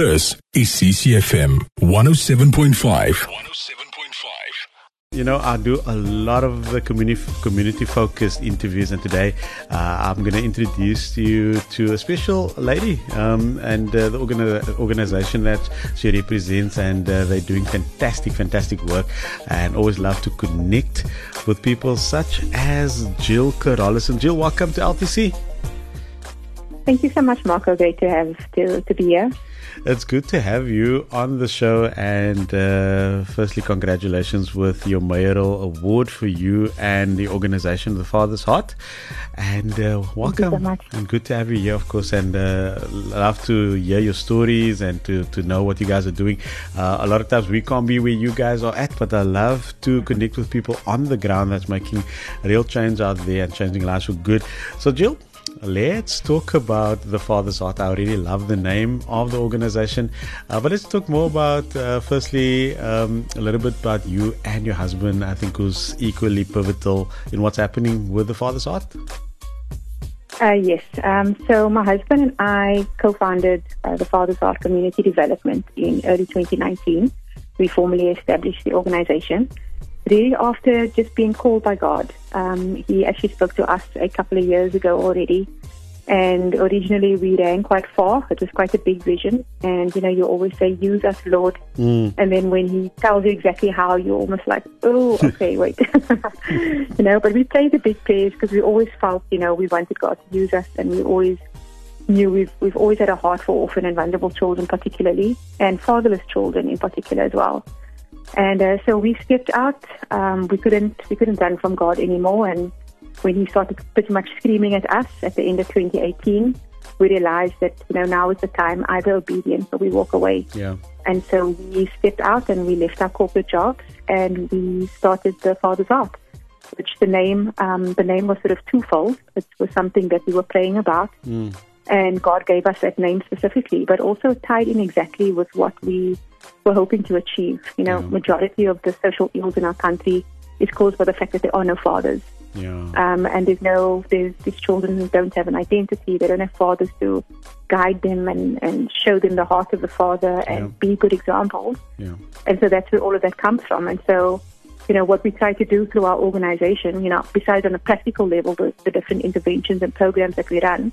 This is CCFM 107.5. You know, I do a lot of the community community focused interviews, and today uh, I'm going to introduce you to a special lady um, and uh, the organi- organization that she represents, and uh, they're doing fantastic, fantastic work, and always love to connect with people such as Jill Carolissen. And Jill, welcome to LTC. Thank you so much, Marco. Great to have to, to be here. It's good to have you on the show. And uh, firstly, congratulations with your mayoral award for you and the organization, The Father's Heart. And uh, welcome. So and good to have you here, of course. And uh, love to hear your stories and to, to know what you guys are doing. Uh, a lot of times we can't be where you guys are at, but I love to connect with people on the ground that's making real change out there and changing lives for good. So, Jill, Let's talk about the Father's Heart. I really love the name of the organization. Uh, but let's talk more about, uh, firstly, um, a little bit about you and your husband, I think, who's equally pivotal in what's happening with the Father's Heart. Uh, yes. Um, so my husband and I co-founded uh, the Father's Heart Community Development in early 2019. We formally established the organization after just being called by God. Um, he actually spoke to us a couple of years ago already. And originally we ran quite far. It was quite a big vision. And, you know, you always say, use us, Lord. Mm. And then when he tells you exactly how, you're almost like, oh, okay, wait. you know, but we played the big players because we always felt, you know, we wanted God to use us and we always knew we've, we've always had a heart for orphan and vulnerable children particularly and fatherless children in particular as well. And uh, so we stepped out. Um, we couldn't we couldn't run from God anymore. And when He started pretty much screaming at us at the end of 2018, we realized that you know now is the time either obedience or we walk away. Yeah. And so we stepped out and we left our corporate jobs and we started the Father's Heart, which the name um, the name was sort of twofold. It was something that we were praying about. Mm. And God gave us that name specifically, but also tied in exactly with what we we're hoping to achieve. You know, yeah. majority of the social ills in our country is caused by the fact that there are no fathers. Yeah. Um, and there's no, there's, these children who don't have an identity. They don't have fathers to guide them and, and show them the heart of the father and yeah. be good examples. Yeah. And so that's where all of that comes from. And so, you know, what we try to do through our organization, you know, besides on a practical level, the, the different interventions and programs that we run,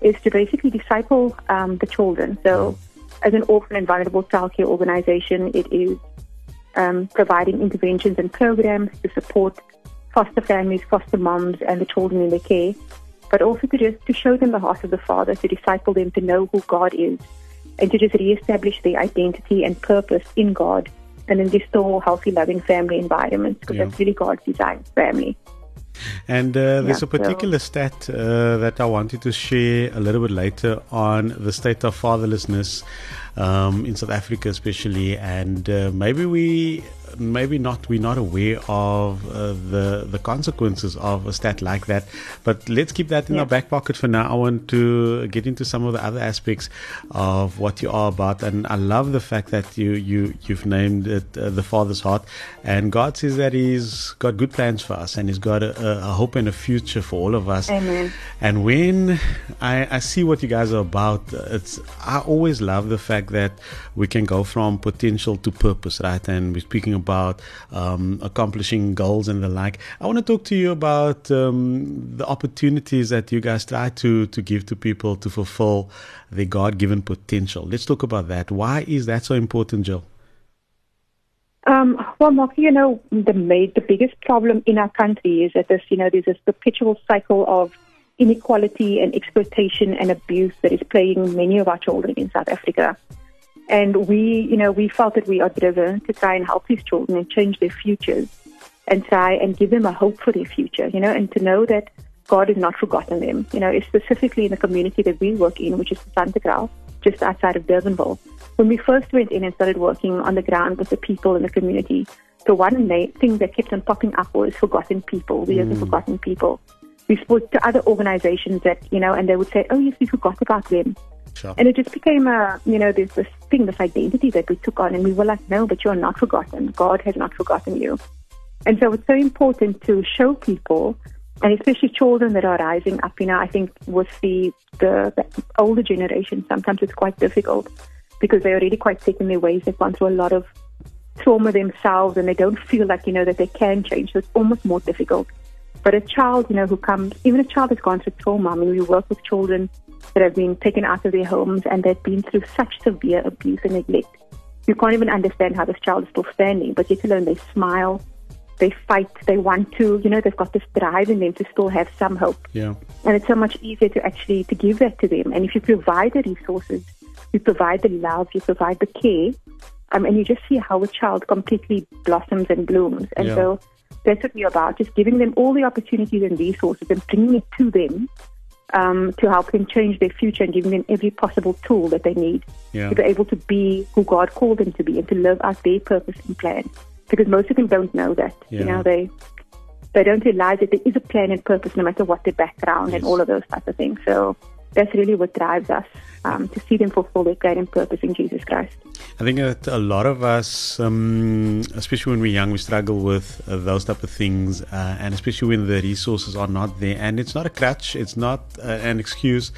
is to basically disciple um, the children. So, as an orphan and vulnerable childcare organization, it is um, providing interventions and programs to support foster families, foster moms, and the children in their care, but also to just to show them the heart of the Father, to disciple them to know who God is, and to just reestablish their identity and purpose in God, and then restore healthy, loving family environments because yeah. that's really God's design family. And uh, there's yeah, a particular so. stat uh, that I wanted to share a little bit later on the state of fatherlessness um, in South Africa, especially. And uh, maybe we maybe not we're not aware of uh, the the consequences of a stat like that. But let's keep that in our back pocket for now. I want to get into some of the other aspects of what you are about, and I love the fact that you you you've named it uh, the Father's Heart, and God says that He's got good plans for us, and He's got a, a hope and a future for all of us. Amen. And when I, I see what you guys are about, it's I always love the fact that we can go from potential to purpose, right? And we're speaking about um, accomplishing goals and the like. I want to talk to you about um, the opportunities that you guys try to, to give to people to fulfill their God given potential. Let's talk about that. Why is that so important, Jill? Um, well, Mark, you know, the the biggest problem in our country is that there's, you know, there's this perpetual cycle of inequality and exploitation and abuse that is plaguing many of our children in South Africa. And we, you know, we felt that we are driven to try and help these children and change their futures and try and give them a hope for their future, you know, and to know that God has not forgotten them, you know, specifically in the community that we work in, which is Santa Fisantekraal, just outside of Durbanville. When we first went in and started working on the ground with the people in the community, the one thing that kept on popping up was forgotten people. We mm. are the forgotten people. We spoke to other organizations that, you know, and they would say, oh, yes, we forgot about them. Sure. And it just became a, you know, this, this thing, this identity that we took on. And we were like, no, but you're not forgotten. God has not forgotten you. And so it's so important to show people, and especially children that are rising up. You know, I think with the, the, the older generation, sometimes it's quite difficult because they're already quite set in their ways. They've gone through a lot of trauma themselves and they don't feel like, you know, that they can change. So it's almost more difficult. But a child, you know, who comes, even a child who's gone through trauma, I mean, we work with children that have been taken out of their homes and they've been through such severe abuse and neglect. You can't even understand how this child is still standing, but yet alone they smile, they fight, they want to, you know, they've got this drive in them to still have some hope. Yeah. And it's so much easier to actually to give that to them. And if you provide the resources, you provide the love, you provide the care, um, and you just see how a child completely blossoms and blooms. And Yeah. so that's what we're about, just giving them all the opportunities and resources and bringing it to them um, to help them change their future and giving them every possible tool that they need Yeah. to be able to be who God called them to be and to live out their purpose and plan. Because most of them don't know that. Yeah. You know, they they don't realize that there is a plan and purpose no matter what their background and all of those types of things. So that's really what drives us um, to see them fulfill their plan and purpose in Jesus Christ. I think that a lot of us, um, especially when we're young, we struggle with uh, those type of things, uh, and especially when the resources are not there. And it's not a crutch; it's not uh, an excuse.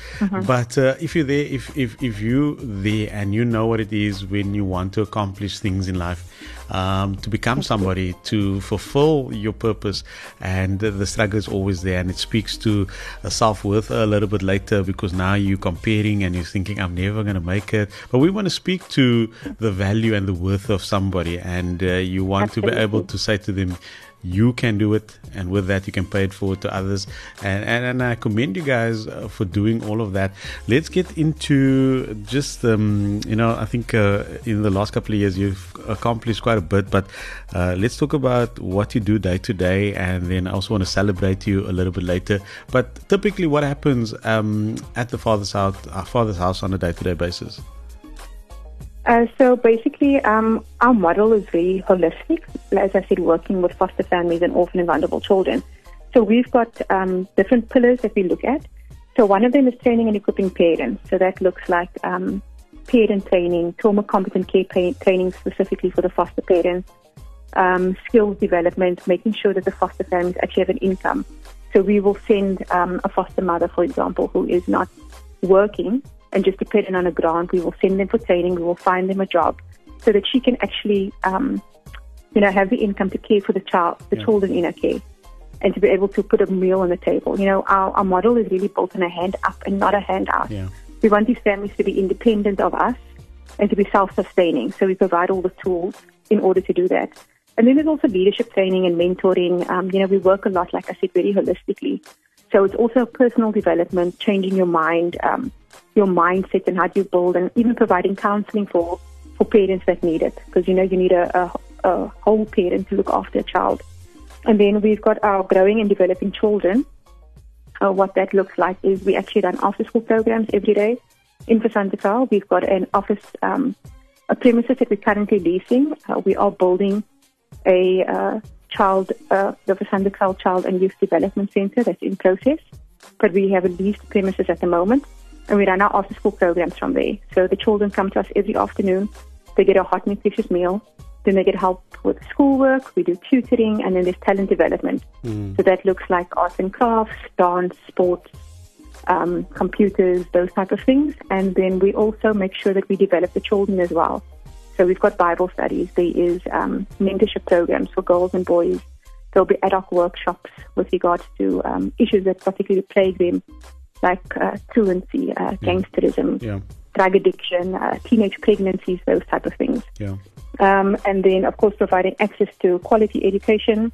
But uh, if you're there, if if if you there and you know what it is when you want to accomplish things in life, um, to become somebody, to fulfill your purpose, and the struggle is always there, and it speaks to uh, self worth a little bit later because now you're comparing and you're thinking, I'm never going to make it. But we want to speak to the value and the worth of somebody, and uh, you want to be able to say to them, you can do it, and with that, you can pay it forward to others. And, and, and I commend you guys uh, for doing all of that. Let's get into just, um, you know, I think uh, in the last couple of years, you've accomplished quite a bit, but uh, let's talk about what you do day to day, and then I also want to celebrate you a little bit later. But typically, what happens um, at the father's house, our father's house on a day to day basis? Uh, so basically, um, our model is very holistic. As I said, working with foster families and orphan and vulnerable children. So we've got um, different pillars that we look at. So one of them is training and equipping parents. So that looks like um, parent training, trauma competent care training specifically for the foster parents, um, skills development, making sure that the foster families actually have an income. So we will send um, a foster mother, for example, who is not working and just dependent on a grant. We will send them for training. We will find them a job so that she can actually, um, you know, have the income to care for the child, the Yeah. children in her care, and to be able to put a meal on the table. You know, our, our model is really built on a hand up and not a hand out. Yeah. We want these families to be independent of us and to be self-sustaining. So we provide all the tools in order to do that. And then there's also leadership training and mentoring. Um, you know, we work a lot, like I said, very holistically. So it's also personal development, changing your mind, um, your mindset and how do you build, and even providing counseling for, for parents that need it. Because, you know, you need a, a, a whole parent to look after a child. And then we've got our growing and developing children. Uh, what that looks like is we actually run after school programs every day in Fisantekraal. We've got an office, um, a premises that we're currently leasing. Uh, we are building a uh, child, uh, the Child and Youth Development Center that's in process. But we have a leased premises at the moment, and we run our after school programs from there. So the children come to us every afternoon. They get a hot, nutritious meal. Then they get help with schoolwork. We do tutoring, and then there's talent development. So that looks like arts and crafts, dance, sports, um, computers, those type of things. And then we also make sure that we develop the children as well. So we've got Bible studies. There is um, mentorship programs for girls and boys. There'll be ad hoc workshops with regards to um, issues that particularly plague them, like uh, truancy, uh, gangsterism, Yeah. drug addiction, uh, teenage pregnancies, those type of things. Yeah. Um, and then, of course, providing access to quality education,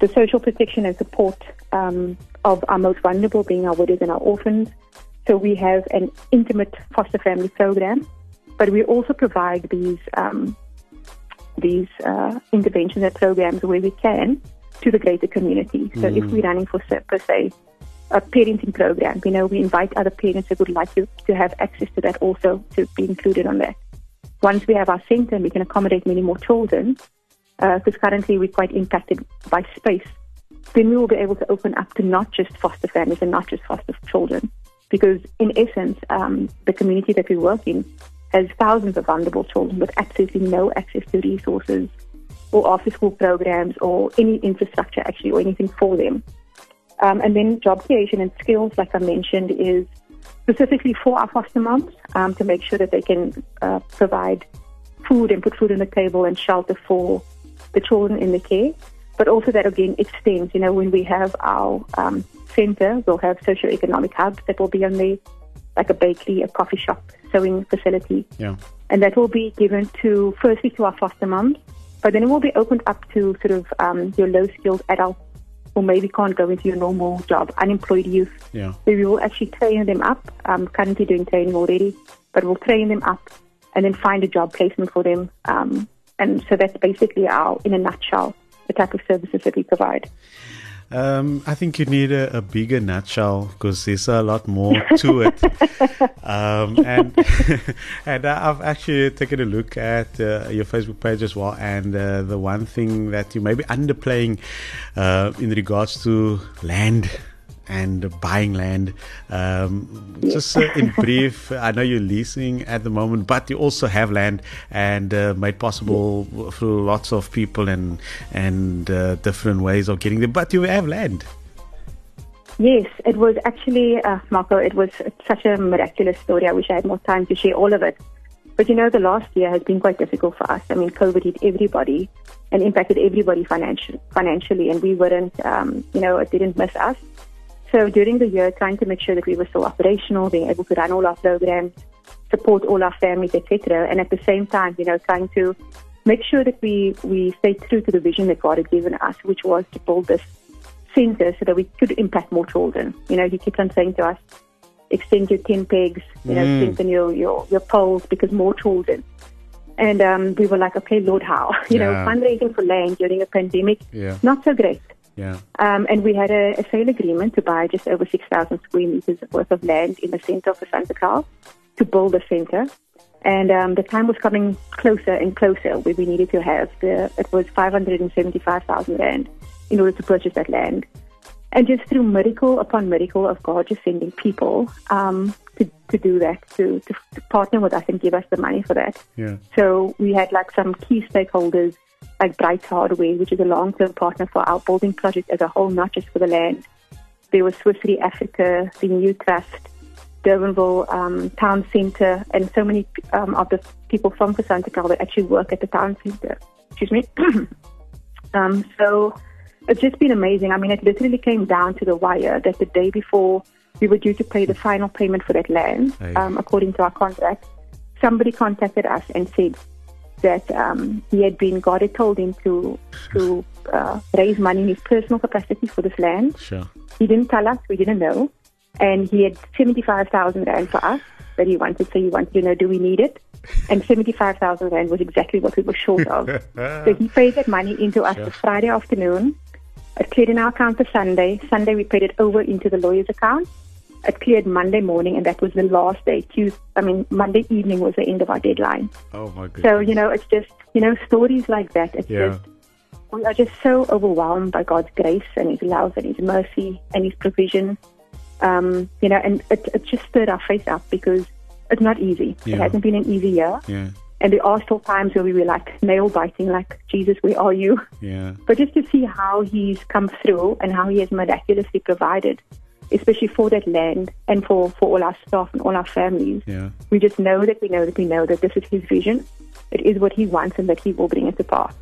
the social protection and support um, of our most vulnerable, being our widows and our orphans. So we have an intimate foster family program, but we also provide these um, these uh, interventions and programs where we can to the greater community. So if we're running for per se a parenting program, you know, we invite other parents that would like to, to have access to that also to be included on that once we have our center we can accommodate many more children, because currently we're quite impacted by space, then we will be able to open up to not just foster families and not just foster children. Because in essence, um, the community that we work in has thousands of vulnerable children with absolutely no access to resources or after school programs or any infrastructure actually or anything for them. Um, and then job creation and skills, like I mentioned, is specifically for our foster moms um, to make sure that they can uh, provide food and put food on the table and shelter for the children in the care. But also that again extends, you know, when we have our um, center, we'll have socio-economic hubs that will be on there, like a bakery, a coffee shop, sewing facility. Yeah. And that will be given to, firstly to our foster moms, but then it will be opened up to sort of um, your low-skilled adults who maybe can't go into your normal job, unemployed youth. Yeah. So we will actually train them up. I'm currently doing training already, but we'll train them up and then find a job placement for them. Um, and so that's basically our, in a nutshell, the type of services that we provide. Um, I think you need a, a bigger nutshell because there's a lot more to it. um, and and I've actually taken a look at uh, your Facebook page as well. And uh, the one thing that you may be underplaying uh, in regards to land and buying land. Um, just uh, in brief, I know you're leasing at the moment, but you also have land and uh, made possible through lots of people and and uh, different ways of getting there. But you have land. Yes, it was actually, uh, Marco, it was such a miraculous story. I wish I had more time to share all of it. But you know, the last year has been quite difficult for us. I mean, COVID hit everybody and impacted everybody financially, financially and we weren't, um, you know, it didn't miss us. So during the year, trying to make sure that we were still operational, being able to run all our programs, support all our families, etc. And at the same time, you know, trying to make sure that we, we stayed true to the vision that God had given us, which was to build this center so that we could impact more children. You know, he keeps on saying to us, extend your 10 pegs, you know, mm. strengthen your, your, your poles because more children. And um, we were like, okay, Lord, how? You yeah. know, fundraising for land during a pandemic, yeah. not so great. Yeah. Um, and we had a, a, sale agreement to buy just over 6,000 square meters worth of land in the center of Fisantekraal to build a center. And um, the time was coming closer and closer where we needed to have the, it was 575,000 rand in order to purchase that land. And just through miracle upon miracle of God just sending people um, to, to do that, to, to, to partner with us and give us the money for that. Yeah. So we had like some key stakeholders like Bright Hardware, which is a long-term partner for our building project as a whole, not just for the land. There was Swiss Re Africa, the New Trust, Durbanville um, Town Centre, and so many um, of the people from Fisantekraal that actually work at the town centre. Excuse me. um, so it's just been amazing. I mean, it literally came down to the wire that the day before we were due to pay the final payment for that land, um, according to our contract, somebody contacted us and said, that um, he had been, God had told him to to uh, raise money in his personal capacity for this land. Sure. He didn't tell us, we didn't know. And he had 75,000 Rand for us that he wanted. So he wanted to know, do we need it? And 75,000 Rand was exactly what we were short of. so he paid that money into us sure. Friday afternoon. It cleared in our account for Sunday. Sunday we paid it over into the lawyer's account. It cleared Monday morning, and that was the last day. Tuesday, I mean, Monday evening was the end of our deadline. Oh my goodness! So you know, it's just you know stories like that. It's yeah. just we are just so overwhelmed by God's grace and His love and His mercy and His provision. Um, you know, and it, it just stirred our face up because it's not easy. Yeah. It hasn't been an easy year. Yeah. And there are still times where we were like nail biting, like, Jesus, where are you? Yeah. But just to see how he's come through and how he has miraculously provided especially for that land and for, for all our staff and all our families. Yeah. We just know that we know that we know that this is his vision. It is what he wants and that he will bring it to pass.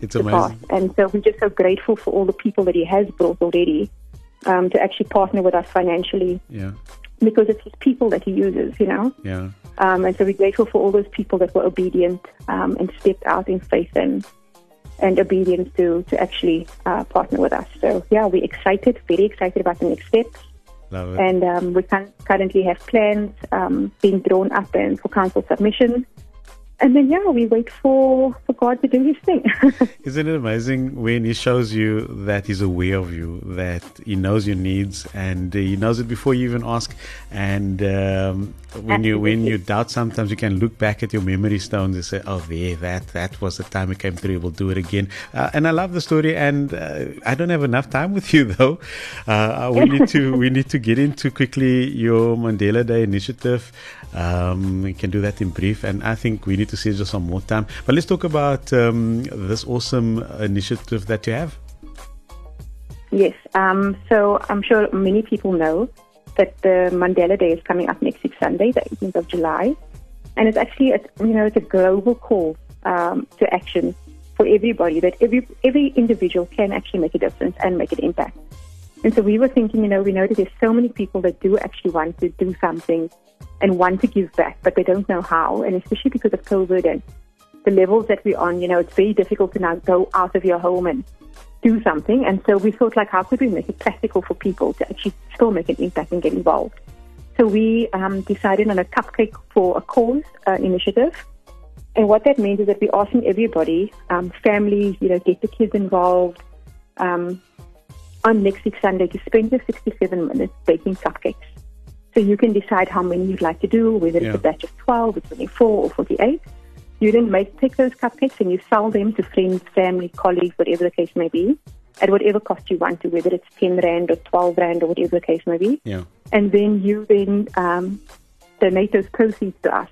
It's amazing. Pass. And so we're just so grateful for all the people that he has brought already um, to actually partner with us financially. Yeah. Because it's his people that he uses, you know? Yeah. Um, and so we're grateful for all those people that were obedient um, and stepped out in faith and and obedience to, to actually uh, partner with us. So, yeah, we're excited, very excited about the next steps. And um, we can currently have plans um, being drawn up and for council submission and then yeah, we wait for, for God to do His thing. Isn't it amazing when He shows you that He's aware of you, that He knows your needs, and He knows it before you even ask. And um, when you when you doubt, sometimes you can look back at your memory stones and say, "Oh, there, that that was the time it came through. We'll do it again." Uh, and I love the story. And uh, I don't have enough time with you though. Uh, we need to we need to get into quickly your Mandela Day initiative. Um, we can do that in brief, and I think we need to just some more time. But let's talk about um, this awesome initiative that you have. Yes. Um, so I'm sure many people know that the Mandela Day is coming up next week Sunday, the 18th of July, and it's actually a, you know it's a global call um, to action for everybody that every every individual can actually make a difference and make an impact. And so we were thinking, you know, we know that there's so many people that do actually want to do something and want to give back, but they don't know how. And especially because of COVID and the levels that we're on, you know, it's very difficult to now go out of your home and do something. And so we thought, like, how could we make it practical for people to actually still make an impact and get involved? So we um, decided on a cupcake for a cause uh, initiative. And what that means is that we're asking everybody, um, families, you know, get the kids involved, um, on next week Sunday to spend the 67 minutes baking cupcakes. So you can decide how many you'd like to do, whether yeah. it's a batch of 12 or 24 or 48. You then make take those cupcakes and you sell them to friends, family, colleagues, whatever the case may be, at whatever cost you want to, whether it's 10 rand or 12 rand or whatever the case may be. Yeah. And then you then um, donate those proceeds to us.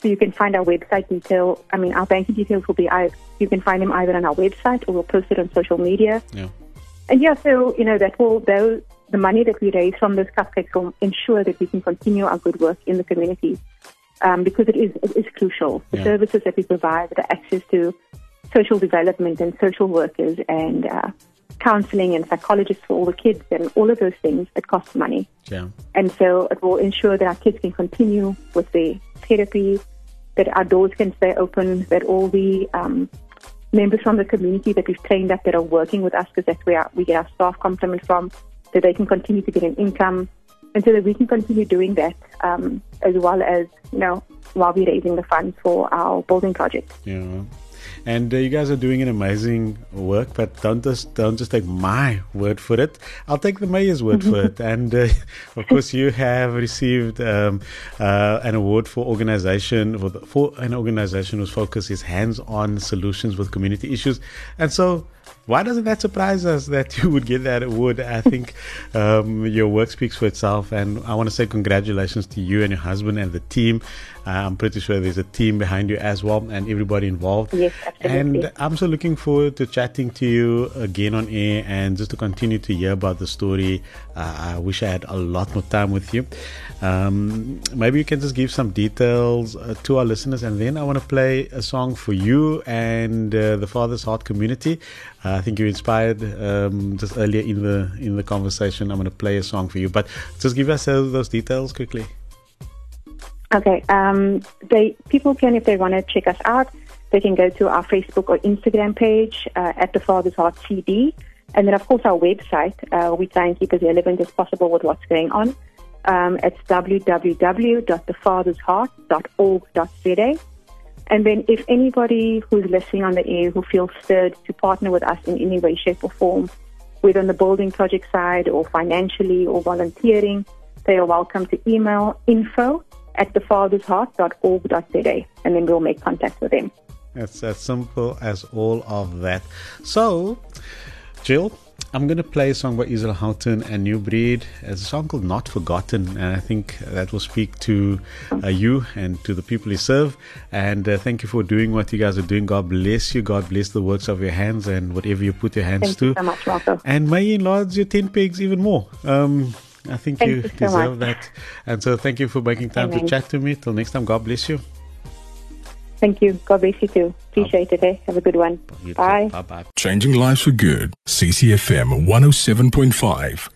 So you can find our website detail. I mean, our banking details will be, you can find them either on our website or we'll post it on social media. Yeah. And yeah, so, you know, that will, those, the money that we raise from those cupcakes will ensure that we can continue our good work in the community. Um, because it is, it is crucial. The Yeah. services that we provide, the access to social development and social workers and uh, counseling and psychologists for all the kids and all of those things, it costs money. Yeah. And so it will ensure that our kids can continue with their therapy, that our doors can stay open, that all the um, members from the community that we've trained up that are working with us, because that's where we get our staff complement from, that they can continue to get an income, and so that we can continue doing that um, as well as, you know, while we're raising the funds for our building project. Yeah. And uh, you guys are doing an amazing work, but don't just don't just take my word for it. I'll take the mayor's word for it. And uh, of course, you have received um, uh, an award for organization for, the, for an organization whose focus is hands-on solutions with community issues. And so, why doesn't that surprise us that you would get that award? I think um, your work speaks for itself, and I want to say congratulations to you and your husband and the team. Uh, I'm pretty sure there's a team behind you as well, and everybody involved. Yes, absolutely. And I'm so looking forward to chatting to you again on air and just to continue to hear about the story. Uh, I wish I had a lot more time with you. Um, maybe you can just give some details uh, to our listeners, and then I want to play a song for you and uh, the Father's Heart community. Uh, I think you inspired um, just earlier in the in the conversation. I'm going to play a song for you, but just give us those details quickly. Okay. Um, they people can, if they want to check us out, they can go to our Facebook or Instagram page uh, at the Father's Heart CD, and then of course our website. Uh, we try and keep as relevant as possible with what's going on. Um, it's www.thefathersheart.org.za. And then if anybody who's listening on the air who feels stirred to partner with us in any way, shape or form, whether on the building project side or financially or volunteering, they are welcome to email info at thefathersheart.org.za and then we'll make contact with them. It's as simple as all of that. So, Jill, I'm going to play a song by Israel Houghton and New Breed. It's a song called Not Forgotten, and I think that will speak to uh, you and to the people you serve. And uh, thank you for doing what you guys are doing. God bless you. God bless the works of your hands and whatever you put your hands Thank to. you so much. And may you enlarge your 10 pegs even more. Um, I think Thank you, you so deserve much. that. And so thank you for making time to chat to me. Till next time, God bless you. Thank you. God bless you too. Appreciate it. Eh? Have a good one. Bye. Bye bye. Changing lives for good. CCFM 107.5.